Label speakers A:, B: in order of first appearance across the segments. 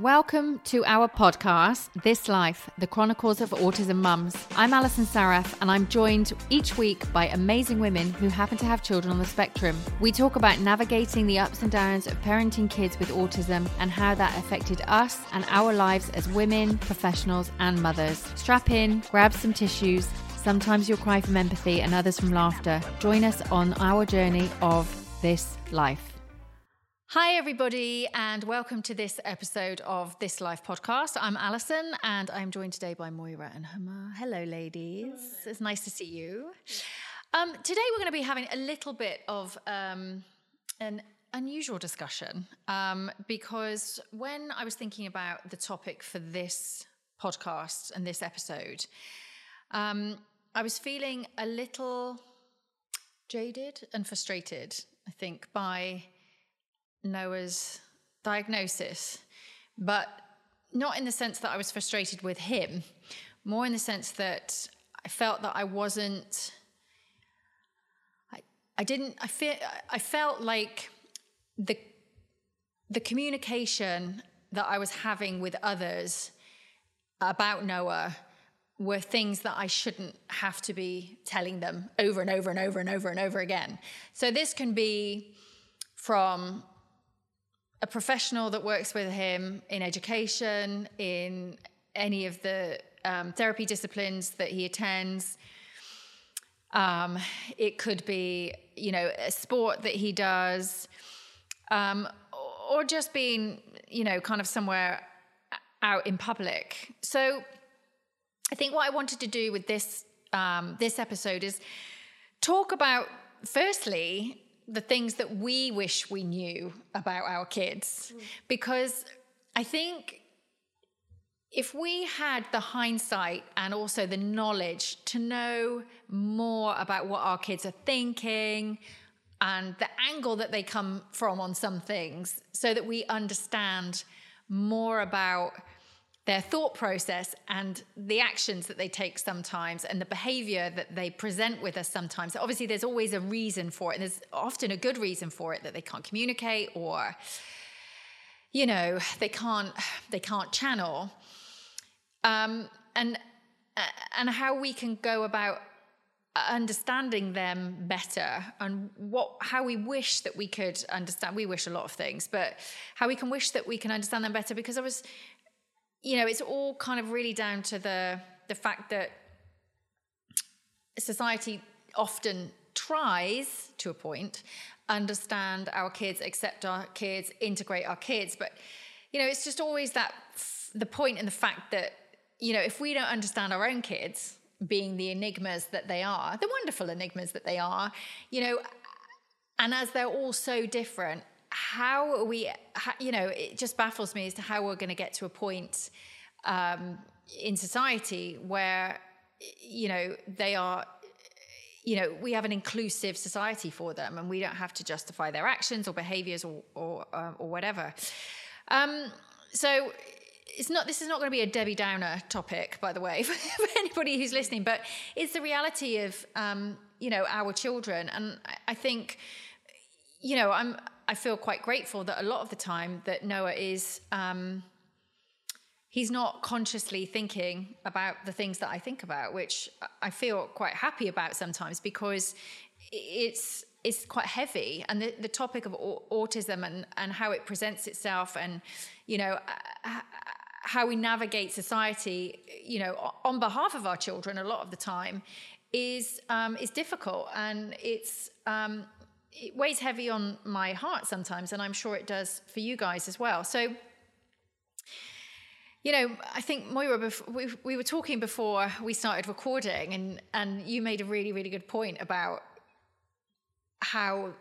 A: Welcome to our podcast, This Life, the Chronicles of Autism Mums. I'm Alison Saraf, and I'm joined each week by amazing women who happen to have children on the spectrum. We talk about navigating the ups and downs of parenting kids with autism and how that affected us and our lives as women, professionals, and mothers. Strap in, grab some tissues. Sometimes you'll cry from empathy and others from laughter. Join us on our journey of this life. Hi, everybody, and welcome to this episode of This Life podcast. I'm Alison, and I'm joined today by Moira and Huma. Hello, ladies. Hello. It's nice to see you. Um, today, we're going to be having a little bit of um, an unusual discussion um, because when I was thinking about the topic for this podcast and this episode, um, I was feeling a little jaded and frustrated, I think, by Noah's diagnosis, but not in the sense that I was frustrated with him, more in the sense that I felt that I wasn't. I, I didn't. I feel. I felt like the the communication that I was having with others about Noah were things that I shouldn't have to be telling them over and over and over and over and over again. So this can be from a professional that works with him in education, in any of the um, therapy disciplines that he attends. Um, it could be, you know, a sport that he does, um, or just being, you know, kind of somewhere out in public. So, I think what I wanted to do with this um, this episode is talk about, firstly, the things that we wish we knew about our kids. Mm. Because I think if we had the hindsight and also the knowledge to know more about what our kids are thinking and the angle that they come from on some things, so that we understand more about their thought process and the actions that they take sometimes and the behavior that they present with us sometimes. Obviously, there's always a reason for it, and there's often a good reason for it that they can't communicate or you know they can't they can't channel um, and and how we can go about understanding them better and what how we wish that we could understand we wish a lot of things but how we can wish that we can understand them better because i was you know, it's all kind of really down to the the fact that society often tries to a point understand our kids, accept our kids, integrate our kids, but you know, it's just always that the and the fact that you know, if we don't understand our own kids being the enigmas that they are, the wonderful enigmas that they are, you know, and as they're all so different, how we, you know, it just baffles me as to how we're going to get to a point um, in society where, you know, they are you know, we have an inclusive society for them, and we don't have to justify their actions or behaviors or or, uh, or whatever. Um, so it's not. This is not going to be a Debbie Downer topic, by the way, for, anybody who's listening. But it's the reality of um, you know our children, and I think you know I'm I feel quite grateful that a lot of the time that Noah is um, he's not consciously thinking about the things that I think about, which I feel quite happy about sometimes because it's it's quite heavy. And the, the topic of autism and, and how it presents itself and you know how we navigate society you know on behalf of our children a lot of the time is um, is difficult. And it's um, it weighs heavy on my heart sometimes, and I'm sure it does for you guys as well. So, you know, I think Moira, we, we were talking before we started recording, and and you made a really really good point about how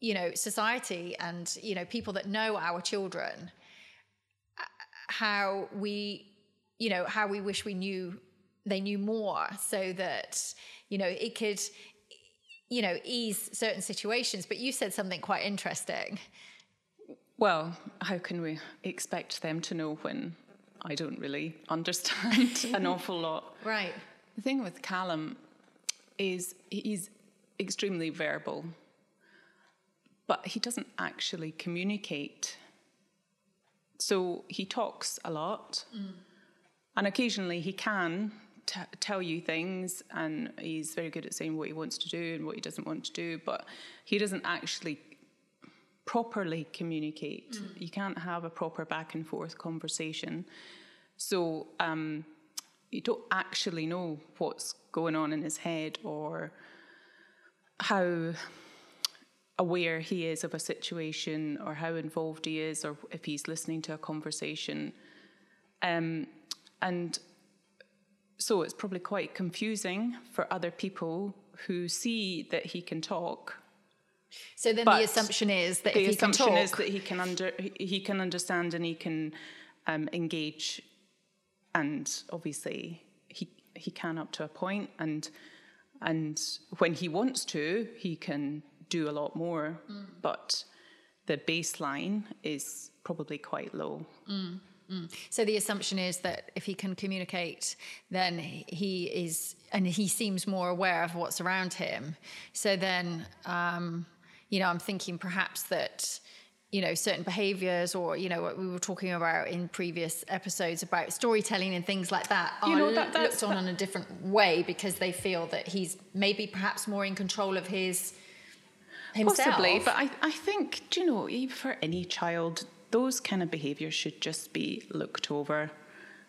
A: you know society and you know people that know our children, uh, how we you know how we wish we knew they knew more so that you know it could you know, ease certain situations. But you said something quite interesting.
B: Well, how can we expect them to know when I don't really understand an awful lot?
A: Right.
B: The thing with Callum is he's extremely verbal, but he doesn't actually communicate so he talks a lot, mm. and occasionally he can t- tell you things, and he's very good at saying what he wants to do and what he doesn't want to do, but he doesn't actually properly communicate. You can't have a proper back and forth conversation. So um, you don't actually know what's going on in his head or how aware he is of a situation or how involved he is or if he's listening to a conversation. Um, and so it's probably quite confusing for other people who see that he can talk.
A: So then
B: But
A: the assumption is that
B: the
A: if he can
B: assumption
A: talk,
B: is that he can under he- can understand and he can um, engage, and obviously he he can up to a point, and and when he wants to, he can do a lot more,
A: Mm.
B: but the baseline is probably quite low.
A: So the assumption is that if he can communicate, then he is, and he seems more aware of what's around him. So then, um, you know, I'm thinking perhaps that, you know, certain behaviors or, you know, what we were talking about in previous episodes about storytelling and things like that
B: You
A: are
B: know, that- that's-
A: looked on in a different way because they feel that he's maybe perhaps more in control of his himself.
B: Possibly, but I, I think, do you know, for any child, those kind of behaviours should just be looked over.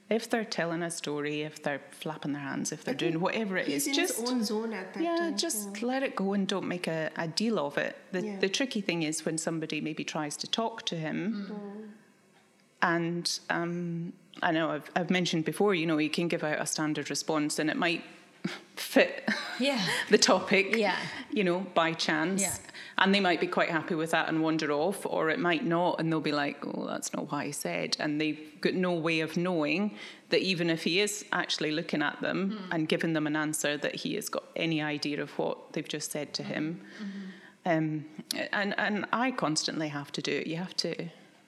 B: If they're telling a story, if they're flapping their hands, if they're doing whatever it
C: He's
B: is,
C: in
B: just
C: own zone at that
B: yeah,
C: time.
B: just let it go and don't make a, a deal of it. The,
C: Yeah.
B: the tricky thing is when somebody maybe tries to talk to him,
C: Mm.
B: and um, I know I've, I've mentioned before, you know, you can give out a standard response and it might fit
A: Yeah.
B: the topic,
A: Yeah.
B: you know, by chance.
A: Yeah.
B: And they might be quite happy with that and wander off, or it might not, and they'll be like, oh, that's not what I said. And they've got no way of knowing that even if he is actually looking at them
A: Hmm.
B: and giving them an answer, that he has got any idea of what they've just said to him.
A: Mm-hmm.
B: Um, and, and I constantly have to do it. You have to,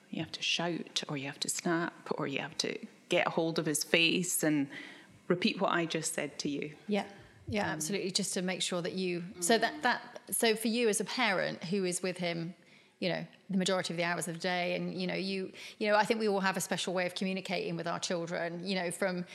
B: you have to shout, or you have to snap, or you have to get a hold of his face and repeat what I just said to you.
A: Yeah. Yeah, um, absolutely. Just to make sure that you mm. so that that so for you as a parent who is with him, you know, the majority of the hours of the day, and you know, you you know, I think we all have a special way of communicating with our children. You know, from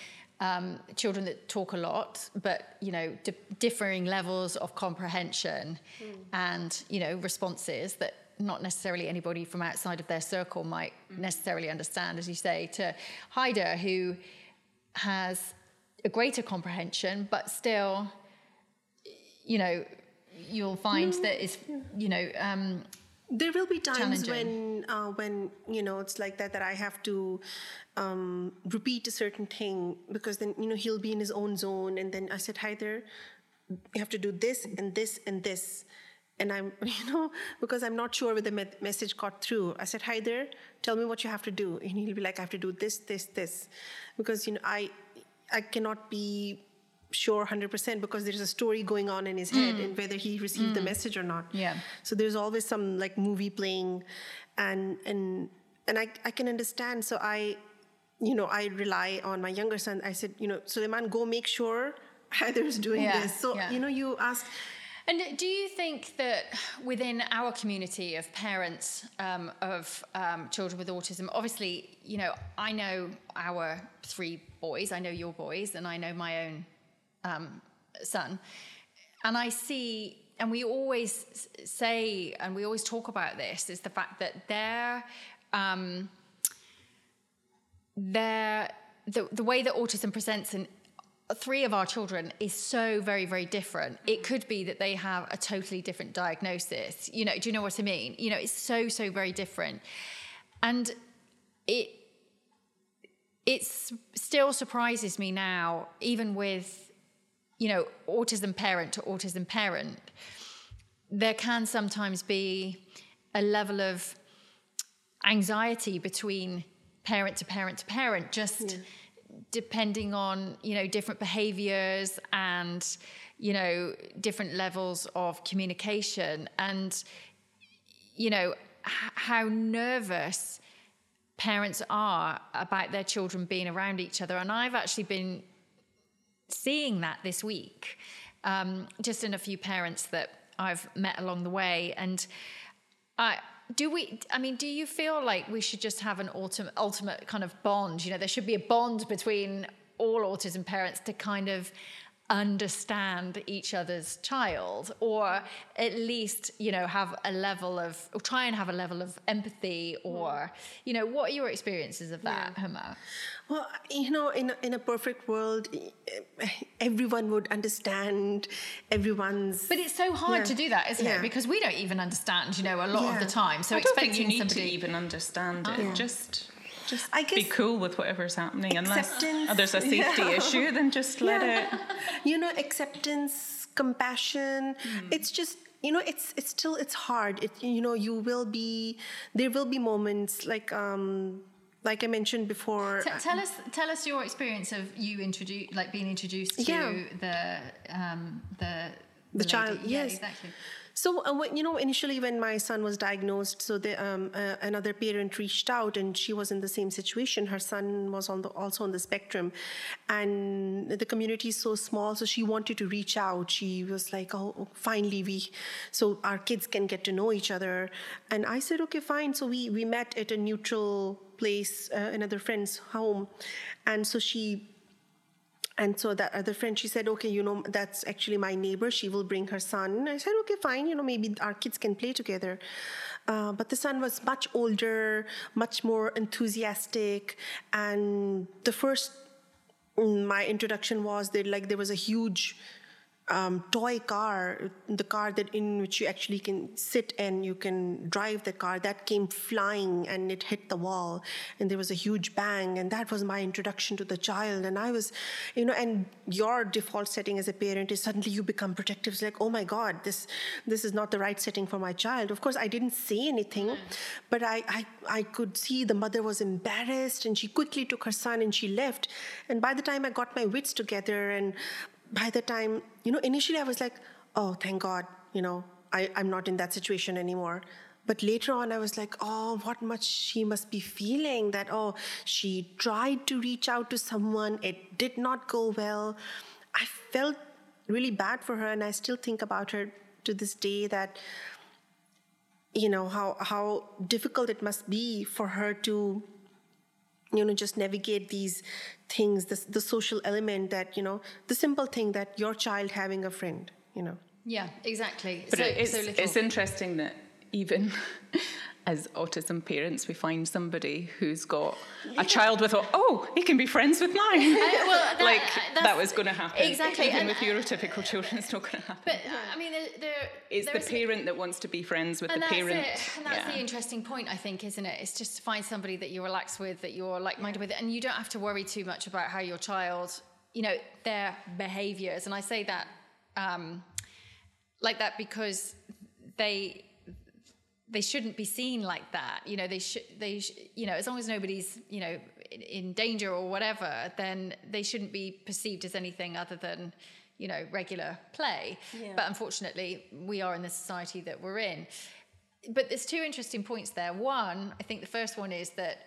A: um, children that talk a lot, but you know, di- differing levels of comprehension, hmm. and you know, responses that not necessarily anybody from outside of their circle might hmm. necessarily understand. As you say, to Haider, who has a greater comprehension, but still, you know, you'll find that is, you know, um,
C: there will be times when uh, when you know it's like that that I have to um, repeat a certain thing because then you know he'll be in his own zone and then I said hi there. You have to do this and this and this. And I'm you know because I'm not sure whether the me- message got through. I said hi there. Tell me what you have to do. And he'll be like I have to do this this this. Because you know I I cannot be sure 100% because there's a story going on in his head mm. and whether he received the mm. message or not.
A: Yeah.
C: so there's always some like movie playing and and and I, I can understand. So i you know i rely on my younger son. I said you know suleiman go make sure Haider's doing
A: Yeah,
C: this. So
A: yeah.
C: you know you ask
A: And do you think that within our community of parents um, of um, children with autism, obviously, you know, I know our three boys, I know your boys, and I know my own um, son. And I see, and we always say, and we always talk about this, is the fact that their, um, their, the, the way that autism presents in three of our children is so very very different. It mm-hmm. could be that they have a totally different diagnosis. You know do you know what i mean? You know it's so so very different. And it it still surprises me now even with you know autism parent to autism parent there can sometimes be a level of anxiety between parent to parent to parent just hmm. Depending on you know different behaviors and you know different levels of communication. And you know h- how nervous parents are about their children being around each other. And i've actually been seeing that this week um, just in a few parents that i've met along the way. And i do we? I mean, do you feel like we should just have an ultimate, ultimate kind of bond? You know, there should be a bond between all autism parents to kind of understand each other's child or at least you know have a level of or try and have a level of empathy or hmm. you know what are your experiences of that yeah. Huma?
C: well you know in a, in a perfect world everyone would understand everyone's
A: but it's so hard yeah. to do that isn't yeah. it because we don't even understand you know a lot of the time so
B: I don't think you need somebody... to even understand it just just I guess be cool with whatever's happening unless oh, there's a safety yeah. issue then just let yeah. it
C: you know acceptance compassion mm. it's just you know it's it's still it's hard it you know you will be there will be moments like um like I mentioned before.
A: T- tell us, tell us your experience of you introduce, like being introduced to yeah. the um, the
C: the, the child. Yes, yeah, exactly. So, uh, you know, initially when my son was diagnosed, so the, um, uh, another parent reached out and she was in the same situation. Her son was on the, also on the spectrum. And the community is so small, so she wanted to reach out. She was like, oh, finally, we, so our kids can get to know each other. And I said, okay, fine. So we, we met at a neutral place, uh, another friend's home. And so she and so that other friend, she said, okay, you know, that's actually my neighbor. She will bring her son. I said, okay, fine. You know, maybe our kids can play together. Uh, but the son was much older, much more enthusiastic. And the first, mm, my introduction was that like there was a huge um, toy car, the car that in which you actually can sit and you can drive the car, that came flying and it hit the wall, and there was a huge bang, and that was my introduction to the child. And I was, you know, and your default setting as a parent is suddenly you become protective. It's like, oh my God, this this is not the right setting for my child. Of course, I didn't say anything, but I, I I could see the mother was embarrassed, and she quickly took her son and she left. And by the time I got my wits together and by the time, you know, initially I was like, oh, thank God, you know, I, I'm not in that situation anymore. But later on, I was like, oh, what much she must be feeling that, oh, she tried to reach out to someone, it did not go well. I felt really bad for her, and I still think about her to this day that, you know, how, how difficult it must be for her to you know just navigate these things the, the social element that you know the simple thing that your child having a friend you know.
A: Yeah exactly.
B: But so, it's, so it's interesting that even as autism parents, we find somebody who's got a child with, oh, he can be friends with mine. Uh, well, that, like that was going to happen.
A: Exactly.
B: Even and, with neurotypical children, it's not going to happen.
A: But I mean, there, there
B: it's the parent that wants to be friends with the parent.
A: It. And that's yeah. the interesting point, I think, isn't it? It's just to find somebody that you relax with, that you're like-minded with, and you don't have to worry too much about how your child, you know, their behaviours. And I say that um, like that because they they shouldn't be seen like that. You know, they should, they, sh- you know, as long as nobody's, you know, in, in, danger or whatever, then they shouldn't be perceived as anything other than, you know, regular play. Yeah. But unfortunately, we are in the society that we're in. But there's two interesting points there. One, I think the first one is that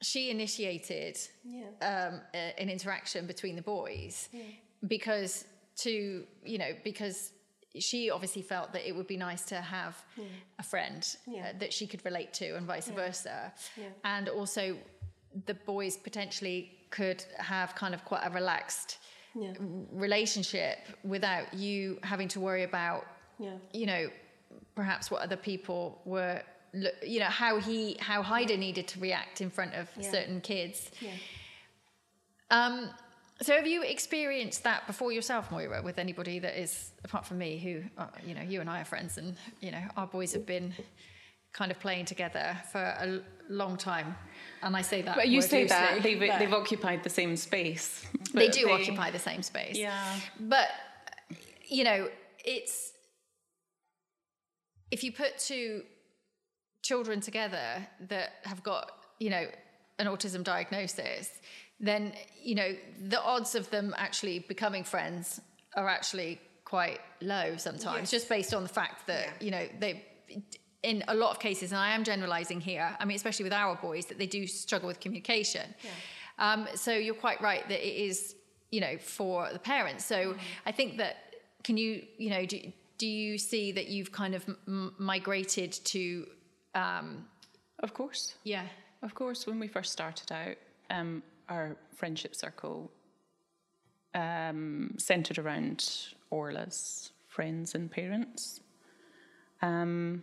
A: she initiated yeah. um, a, an interaction between the boys yeah. because to, you know, because she obviously felt that it would be nice to have yeah. a friend yeah. uh, that she could relate to and vice yeah. versa. And also, the boys potentially could have kind of quite a relaxed relationship without you having to worry about, you know, perhaps what other people were, you know, how he, how Haider needed to react in front of certain kids. Um, so have you experienced that before yourself, Moira, with anybody that is apart from me, who uh, you know, you and I are friends, and you know, our boys have been kind of playing together for a long time. And I say that.
B: But you say that they've, they've occupied the same space.
A: They do they, occupy the same space.
B: Yeah.
A: But you know, it's if you put two children together that have got you know an autism diagnosis then you know the odds of them actually becoming friends are actually quite low sometimes yes. just based on the fact that yeah. you know they in a lot of cases and i am generalizing here i mean especially with our boys that they do struggle with communication yeah. um, so you're quite right that it is you know for the parents so mm-hmm. i think that can you you know do, do you see that you've kind of m- migrated to Um,
B: Of course.
A: yeah.
B: Of course, when we first started out, um, our friendship circle um, centered around Orla's friends and parents. Um,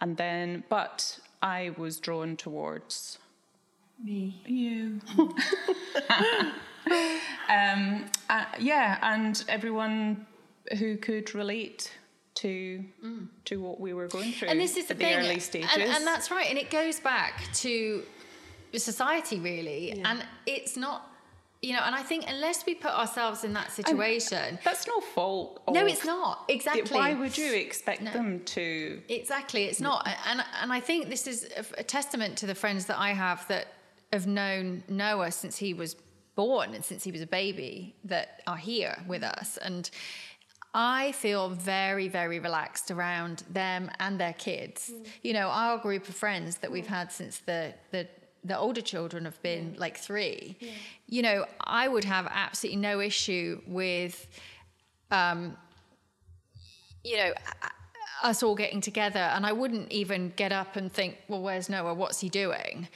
B: and then, but I was drawn towards
A: Me.
B: you. um, uh, yeah, and everyone who could relate to to what we were going through
A: Mm. and this is the
B: at
A: thing,
B: the early stages.
A: And, and that's right. And it goes back to society, really. And it's not, you know. And I think unless we put ourselves in that situation,
B: That's no fault.
A: no, it's not exactly.
B: Why would you expect them to?
A: Exactly, it's not, and and I think this is a, a testament to the friends that I have that have known Noah since he was born and since he was a baby that are here with us, and I feel very very relaxed around them and their kids. Mm. You know, our group of friends that we've had since the the the older children have been like three. You know, I would have absolutely no issue with. Um, you know, us all getting together, and I wouldn't even get up and think, well, where's Noah? What's he doing?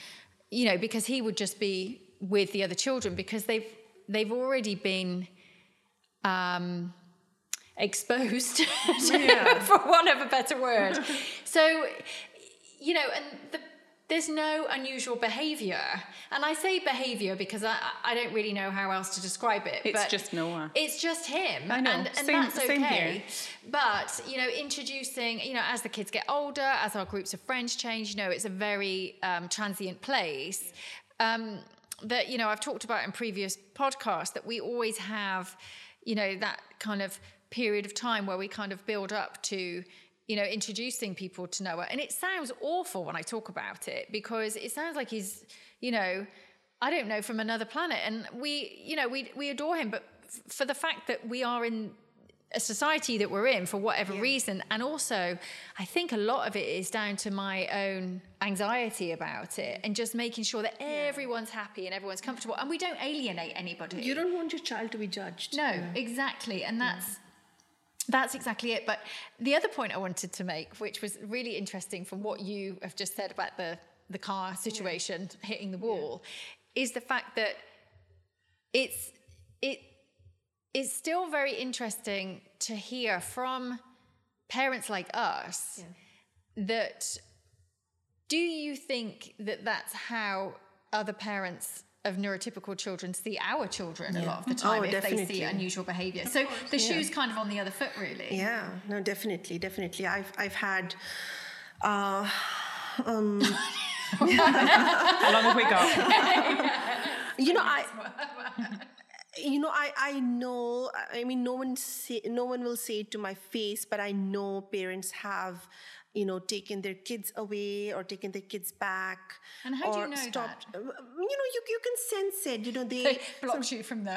A: You know, because he would just be with the other children because they've they've already been um, exposed, for want of a better word. so, you know, and the, there's no unusual behaviour, and I say behaviour because I I don't really know how else to describe it.
B: It's just Noah.
A: It's just him.
B: I know.
A: And, and
B: Same-
A: that's okay.
B: same here.
A: But, you know, introducing, you know, as the kids get older, as our groups of friends change, you know, it's a very um, transient place. Um, that, you know, I've talked about in previous podcasts that we always have, you know, that kind of period of time where we kind of build up to, you know, introducing people to Noah. And it sounds awful when I talk about it because it sounds like he's, you know, I don't know, from another planet. And we, you know, we, we adore him, but f- for the fact that we are in a society that we're in for whatever reason. And also, I think a lot of it is down to my own anxiety about it and just making sure that everyone's happy and everyone's comfortable and we don't alienate anybody.
C: You don't want your child to be judged.
A: No, exactly. And that's that's exactly it. But the other point I wanted to make, which was really interesting from what you have just said about the the car situation hitting the wall, is the fact that it's it it's still very interesting to hear from parents like us that do you think that that's how other parents of neurotypical children see our children a lot of the time
C: Oh,
A: if they see unusual behavior so the shoe's kind of on the other foot really
C: Yeah, no, definitely, definitely. I've I've had. Uh,
B: How long have we got?
C: you know i you know i i know i mean no one say no one will say it to my face but i know parents have you know taken their kids away or taken their kids back
A: And how do you
C: or
A: know
C: stopped uh, you know you, you can sense it you know they
A: they blocked you from the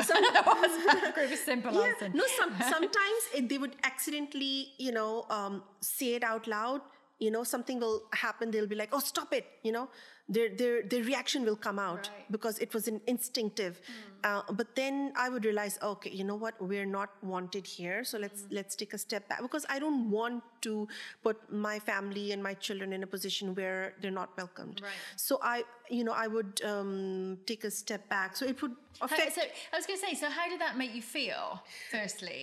A: group of simple
C: yeah, no some, sometimes it, they would accidentally you know um, say it out loud you know something will happen they'll be like oh stop it you know their their their reaction will come out
A: Right.
C: Because it was an instinctive uh, but then i would realize okay you know what we're not wanted here so let's
A: Hmm.
C: let's take a step back because i don't want to put my family and my children in a position where they're not welcomed
A: Right.
C: so i you know i would um, take a step back so it would
A: How- so I was going to say, so how did that make you feel? Firstly,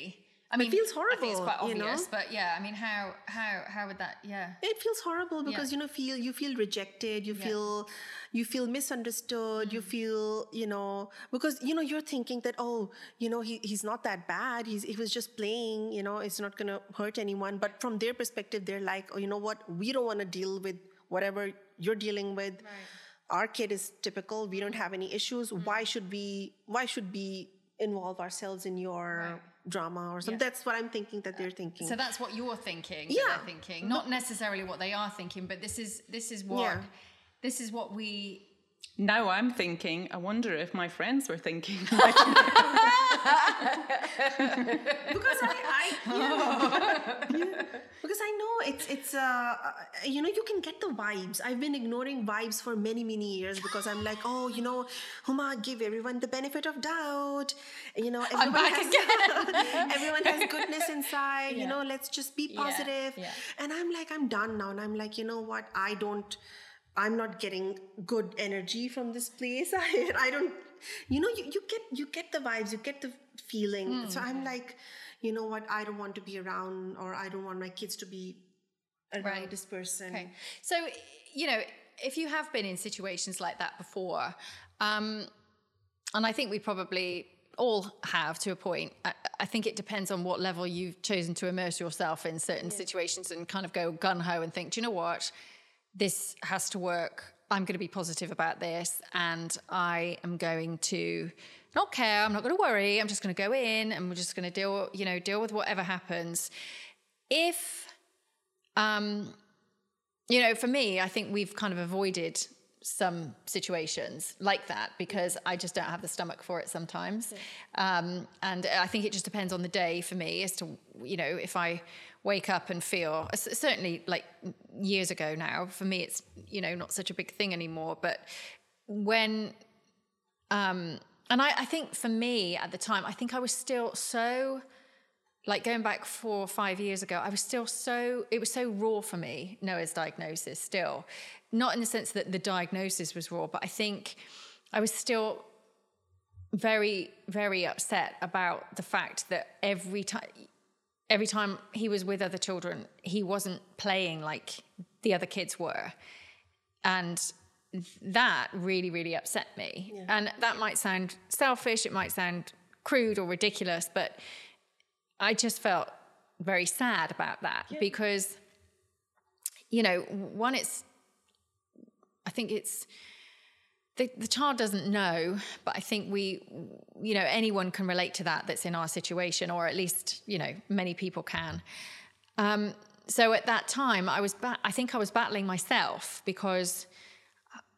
A: I mean, it
C: feels
A: I think it's
C: horrible,
A: quite
C: you know?
A: obvious, but yeah, I mean, how how how would that? Yeah,
C: it feels horrible because
A: Yeah.
C: you know feel you feel rejected you
A: Yeah.
C: feel you feel misunderstood you mm. feel you know because you know you're thinking that oh you know he, he's not that bad he's he was just playing you know it's not going to hurt anyone. But from their perspective they're like oh you know what? We don't want to deal with whatever you're dealing with. Our kid is typical. We don't mm-hmm. have any issues. Mm-hmm. Why should we why should we involve ourselves in your drama or something that's what i'm thinking that they're thinking
A: So that's what you're thinking.
C: Yeah.
A: thinking not necessarily what they are thinking, but this is this is what
C: Yeah.
A: this is what we
B: Now I'm thinking, I wonder if my friends were thinking.
C: because I, I yeah. Yeah. because I know it's it's uh you know you can get the vibes. I've been ignoring vibes for many many years because I'm like oh you know Huma give everyone the benefit of doubt. You know everyone has everyone has goodness inside. Yeah. You know let's just be positive. And I'm like I'm done now, and I'm like you know what I don't. I'm not getting good energy from this place. I, I don't, you know, you, you get you get the vibes, you get the feeling. Mm. So I'm like, you know what? I don't want to be around, or I don't want my kids to be around right. this person. Okay.
A: So you know, if you have been in situations like that before, um, and I think we probably all have to a point. I, I, think it depends on what level you've chosen to immerse yourself in certain yeah. situations and kind of go gun ho and think, do you know what? This has to work. I'm going to be positive about this and I am going to not care. I'm not going to worry. I'm just going to go in and we're just going to deal, you know, deal with whatever happens. If, um, you know, for me, I think we've kind of avoided some situations like that because I just don't have the stomach for it sometimes. Yeah. Um, and I think it just depends on the day for me as to, you know, if I wake up and feel certainly like years ago now for me it's you know not such a big thing anymore but when um and I, I think for me at the time i think i was still so like going back four or five years ago i was still so it was so raw for me noah's diagnosis still. Not in the sense that the diagnosis was raw but i think i was still very very upset about the fact that every time every time he was with other children, he wasn't playing like the other kids were. And that really, really upset me. Yeah. And that might sound selfish, it might sound crude or ridiculous, but I just felt very sad about that yeah. because, you know, one, it's, I think it's, the, the child doesn't know, but I think we, you know, anyone can relate to that that's in our situation, or at least, you know, many people can. Um, so at that time, I was, ba- I think I was battling myself because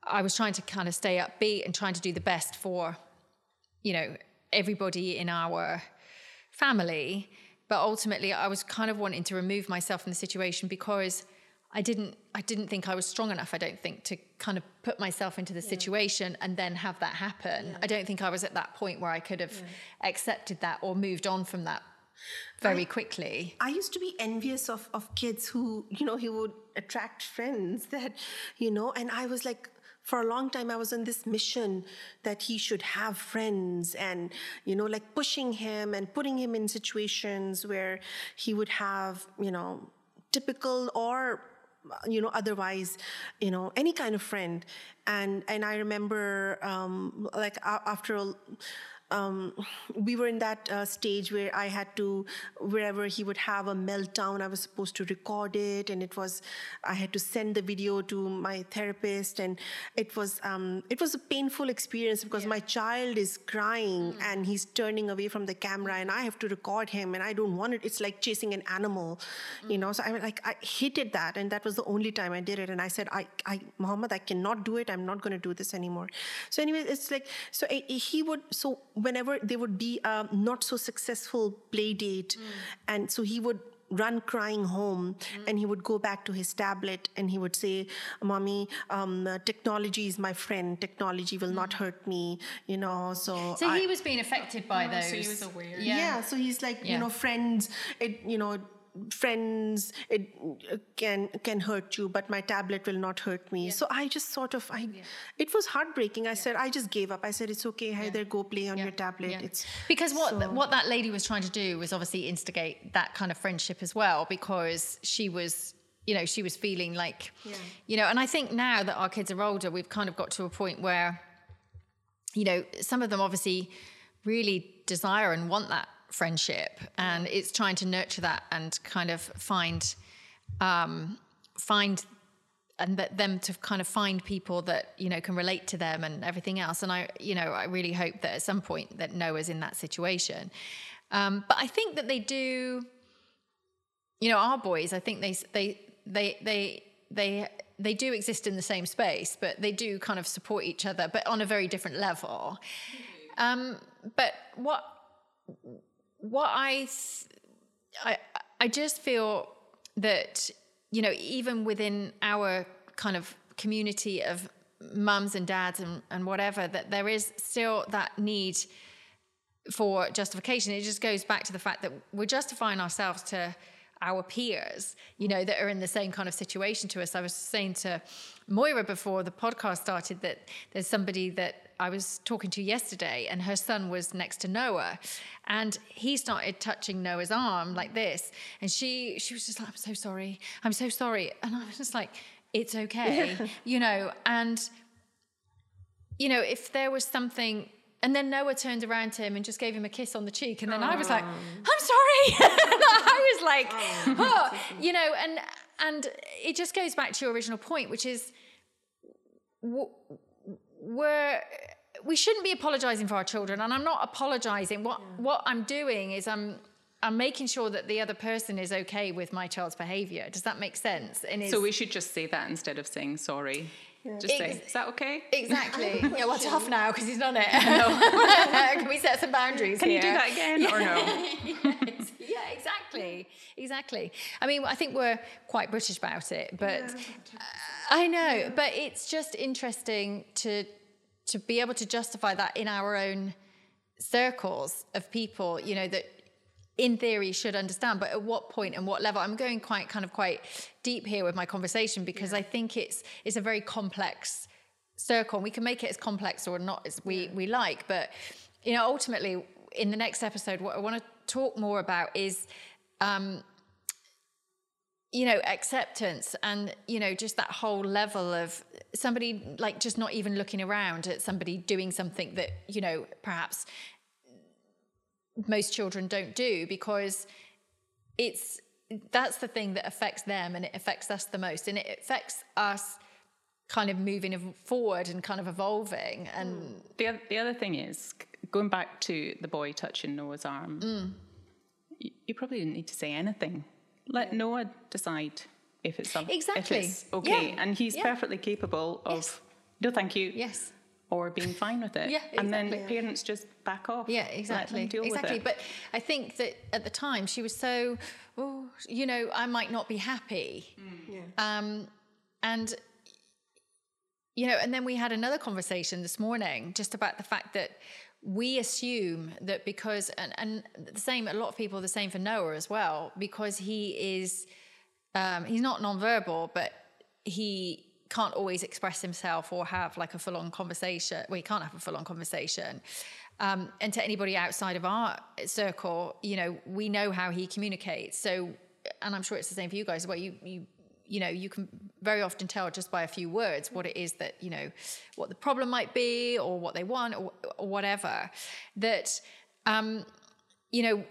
A: I was trying to kind of stay upbeat and trying to do the best for, you know, everybody in our family. But ultimately, I was kind of wanting to remove myself from the situation because I didn't I didn't think I was strong enough I don't think to kind of put myself into the yeah. situation and then have that happen. Yeah. I don't think I was at that point where I could have yeah. accepted that or moved on from that very I, quickly.
C: I used to be envious of of kids who, you know, he would attract friends that, you know, and I was like for a long time i was on this mission that he should have friends and you know like pushing him and putting him in situations where he would have you know typical or you know otherwise you know any kind of friend. And and i remember um like after a um, we were in that uh, stage where I had to, wherever he would have a meltdown, I was supposed to record it, and it was, I had to send the video to my therapist, and it was, um, it was a painful experience because yeah. my child is crying mm. and he's turning away from the camera, and I have to record him, and I don't want it. It's like chasing an animal, mm. you know. So I like I hated that, and that was the only time I did it, and I said, I, I, Muhammad, I cannot do it. I'm not going to do this anymore. So anyway, it's like so he would so whenever there would be a not so successful play date, mm. and so he would run crying home mm. and he would go back to his tablet and he would say mommy um, technology is my friend technology will mm. not hurt me you know so
A: so I, he was being affected by oh, those so
B: he was aware
C: yeah. yeah so he's like yeah. you know friends it you know friends it uh, can can hurt you but my tablet will not hurt me. Yeah. so i just sort of i yeah. it was heartbreaking. I yeah. said i just gave up. I said it's okay. Either go play on your tablet. It's
A: because what so, what that lady was trying to do was obviously instigate that kind of friendship as well because she was you know she was feeling like you know and i think now that our kids are older we've kind of got to a point where you know some of them obviously really desire and want that friendship and it's trying to nurture that and kind of find um, find and that them to kind of find people that you know can relate to them and everything else. And i you know i really hope that at some point that noah's in that situation. Um, but i think that they do you know our boys i think they they they they they they do exist in the same space, but they do kind of support each other, but on a very different level. Um, but what what I I I just feel that you know even within our kind of community of mums and dads and, and whatever that there is still that need for justification it just goes back to the fact that we're justifying ourselves to our peers, you know, that are in the same kind of situation to us. I was saying to Moira before the podcast started that there's somebody that I was talking to yesterday, and her son was next to Noah, and he started touching Noah's arm like this, and she she was just like, "I'm so sorry, I'm so sorry," and I was just like, "It's okay," you know, and you know, if there was something and then Noah turned around to him and just gave him a kiss on the cheek. And then Aww. I was like, I'm sorry. I was like, oh, you know, and and it just goes back to your original point, which is we're we shouldn't be apologizing for our children. And I'm not apologizing. What yeah. what I'm doing is I'm I'm making sure that the other person is okay with my child's behavior. Does that make sense?
B: And so we should just say that instead of saying sorry. Yeah. Just say, is that okay?
A: Exactly. yeah, well, tough now because he's done it. Can we set some boundaries
B: Can
A: here?
B: you do that again or no?
A: yes. Yeah, exactly. Exactly. I mean, I think we're quite British about it, but yeah. uh, I know, yeah. but it's just interesting to to be able to justify that in our own circles of people, you know, that in theory should understand but at what point and what level i'm going quite kind of quite deep here with my conversation because yeah. i think it's it's a very complex circle and we can make it as complex or not as we we like but you know ultimately in the next episode what i want to talk more about is um you know acceptance and you know just that whole level of somebody like just not even looking around at somebody doing something that you know perhaps most children don't do because it's that's the thing that affects them and it affects us the most. And it affects us kind of moving forward and kind of evolving and
B: the, the other thing is going back to the boy touching noah's arm mm. you, you, probably didn't need to say anything let yeah. noah decide if it's something
A: exactly
B: if it's okay yeah. and he's yeah. perfectly capable of yes. no thank you
A: yes
B: or being fine with it.
A: yeah, exactly.
B: And then parents just back off.
A: Yeah, exactly. exactly. But I think that at the time she was so, oh, you know, I might not be happy. Mm. Yeah. Um, and you know, and then we had another conversation this morning just about the fact that we assume that because and, and the same a lot of people the same for Noah as well because he is um, he's not nonverbal but he can't always express himself or have like a full on conversation. Well, he can't have a full on conversation. Um, and to anybody outside of our circle, you know, we know how he communicates. So, and I'm sure it's the same for you guys. Where you you you know you can very often tell just by a few words what it is that you know what the problem might be or what they want or, or whatever. That um, you know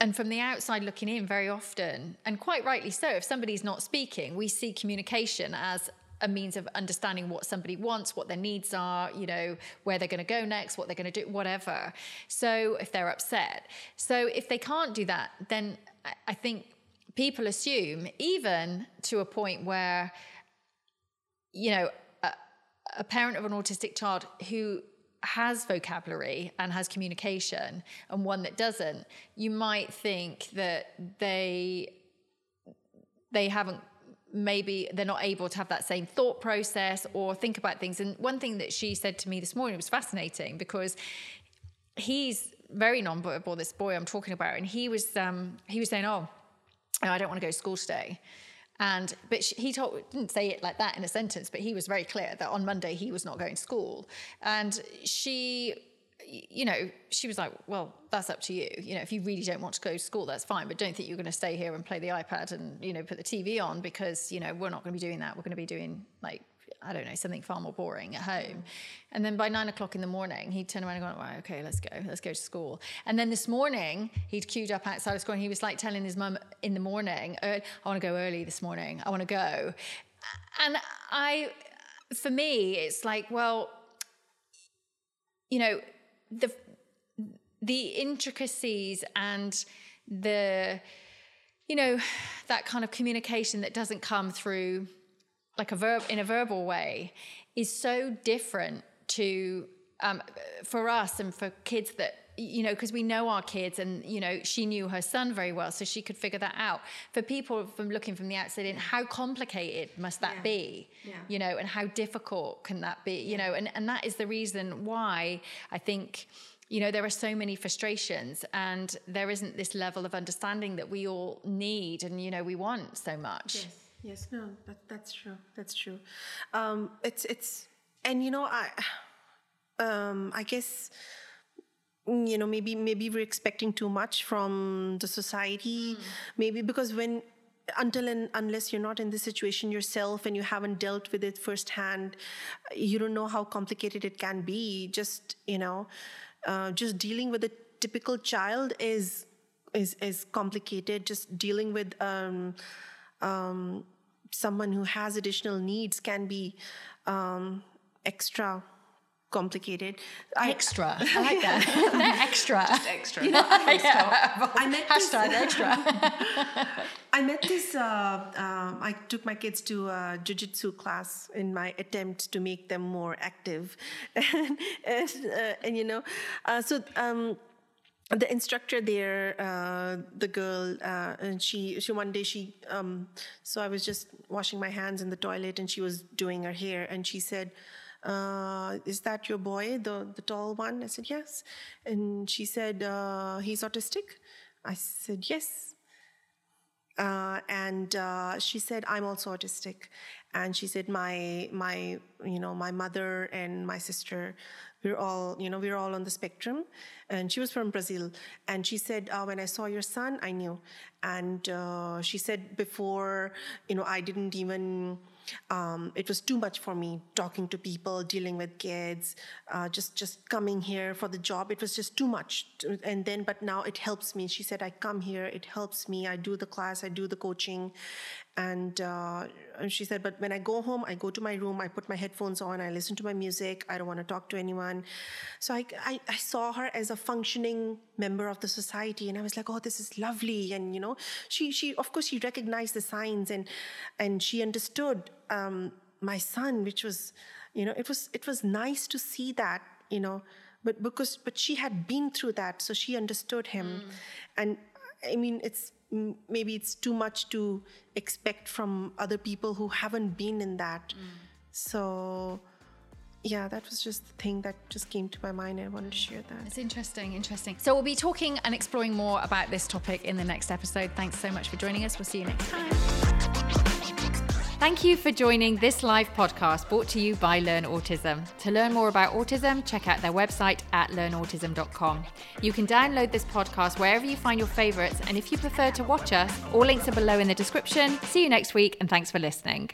A: and from the outside looking in very often and quite rightly so if somebody's not speaking we see communication as a means of understanding what somebody wants what their needs are you know where they're going to go next what they're going to do whatever so if they're upset so if they can't do that then i think people assume even to a point where you know a, a parent of an autistic child who has vocabulary and has communication and one that doesn't, you might think that they they haven't maybe they're not able to have that same thought process or think about things. And one thing that she said to me this morning was fascinating because he's very nonverbal, this boy I'm talking about, and he was um, he was saying, "Oh, I don't want to go to school today." And but she, he told didn't say it like that in a sentence, but he was very clear that on Monday he was not going to school. And she, you know, she was like, "Well, that's up to you. You know, if you really don't want to go to school, that's fine. But don't think you're going to stay here and play the iPad and you know put the TV on because you know we're not going to be doing that. We're going to be doing like I don't know, something far more boring at home. And then by nine o'clock in the morning, he'd turn around and go, right, okay, let's go, let's go to school. And then this morning, he'd queued up outside of school and he was like telling his mum in the morning, er, I want to go early this morning, I want to go. And I, for me, it's like, well, you know, the, the intricacies and the, you know, that kind of communication that doesn't come through
D: like a verb in a verbal way is so different to um, for us and for kids that you know because we know our kids and you know she knew her son very well so she could figure that out. For people from looking from the outside in how complicated must that
C: Yeah.
D: be?
C: Yeah.
D: you know and how difficult can that be? You know and, and that is the reason why i think you know there are so many frustrations and there isn't this level of understanding that we all need and you know we want so much.
C: Yes, yes, no, that, that's true. That's true. Um, it's it's, and you know, I, um, I guess, mm, you know, maybe maybe we're expecting too much from the society. Maybe because when until and unless you're not in this situation yourself and you haven't dealt with it firsthand, you don't know how complicated it can be. Just you know, uh, just dealing with a typical child is is is complicated. Just dealing with um, um, someone who has additional needs can be um, extra complicated. I,
D: extra i like that they're extra
B: Extra.
C: I met this,
D: extra
C: I met this. Uh, um, I took my kids to a jiu-jitsu class in my attempt to make them more active, and and, uh, and you know, uh, so. Um, the instructor there, uh, the girl, uh, and she, she one day she, um, so I was just washing my hands in the toilet, and she was doing her hair, and she said, uh, "Is that your boy, the the tall one?" I said, "Yes," and she said, uh, "He's autistic." I said, "Yes." uh, and uh, she said i'm also autistic and she said my my you know my mother and my sister we're all you know we're all on the spectrum. And she was from brazil. And she said uh, when i saw your son i knew. And uh, she said before you know i didn't even um, it was too much for me talking to people dealing with kids uh, just just coming here for the job. It was just too much. And then but now it helps me. She said i come here. It helps me. I do the class. I do the coaching and uh, and she said but when i go home i go to my room i put my headphones on i listen to my music i don't want to talk to anyone. So I, I i saw her as a functioning member of the society and i was like oh this is lovely and you know she she of course she recognized the signs and and she understood um, my son which was you know it was it was nice to see that you know but because but she had been through that so she understood him. And i mean it's maybe it's too much to expect from other people who haven't been in that mm. so yeah that was just the thing that just came to my mind and i wanted to share that
D: It's interesting, interesting. So we'll be talking and exploring more about this topic in the next episode. Thanks so much for joining us. We'll see you next time.
A: Thank you for joining This Life podcast brought to you by Learn Autism. To learn more about autism, check out their website at learnautism.com. You can download this podcast wherever you find your favorites, and if you prefer to watch us, all links are below in the description. See you next week, and thanks for listening.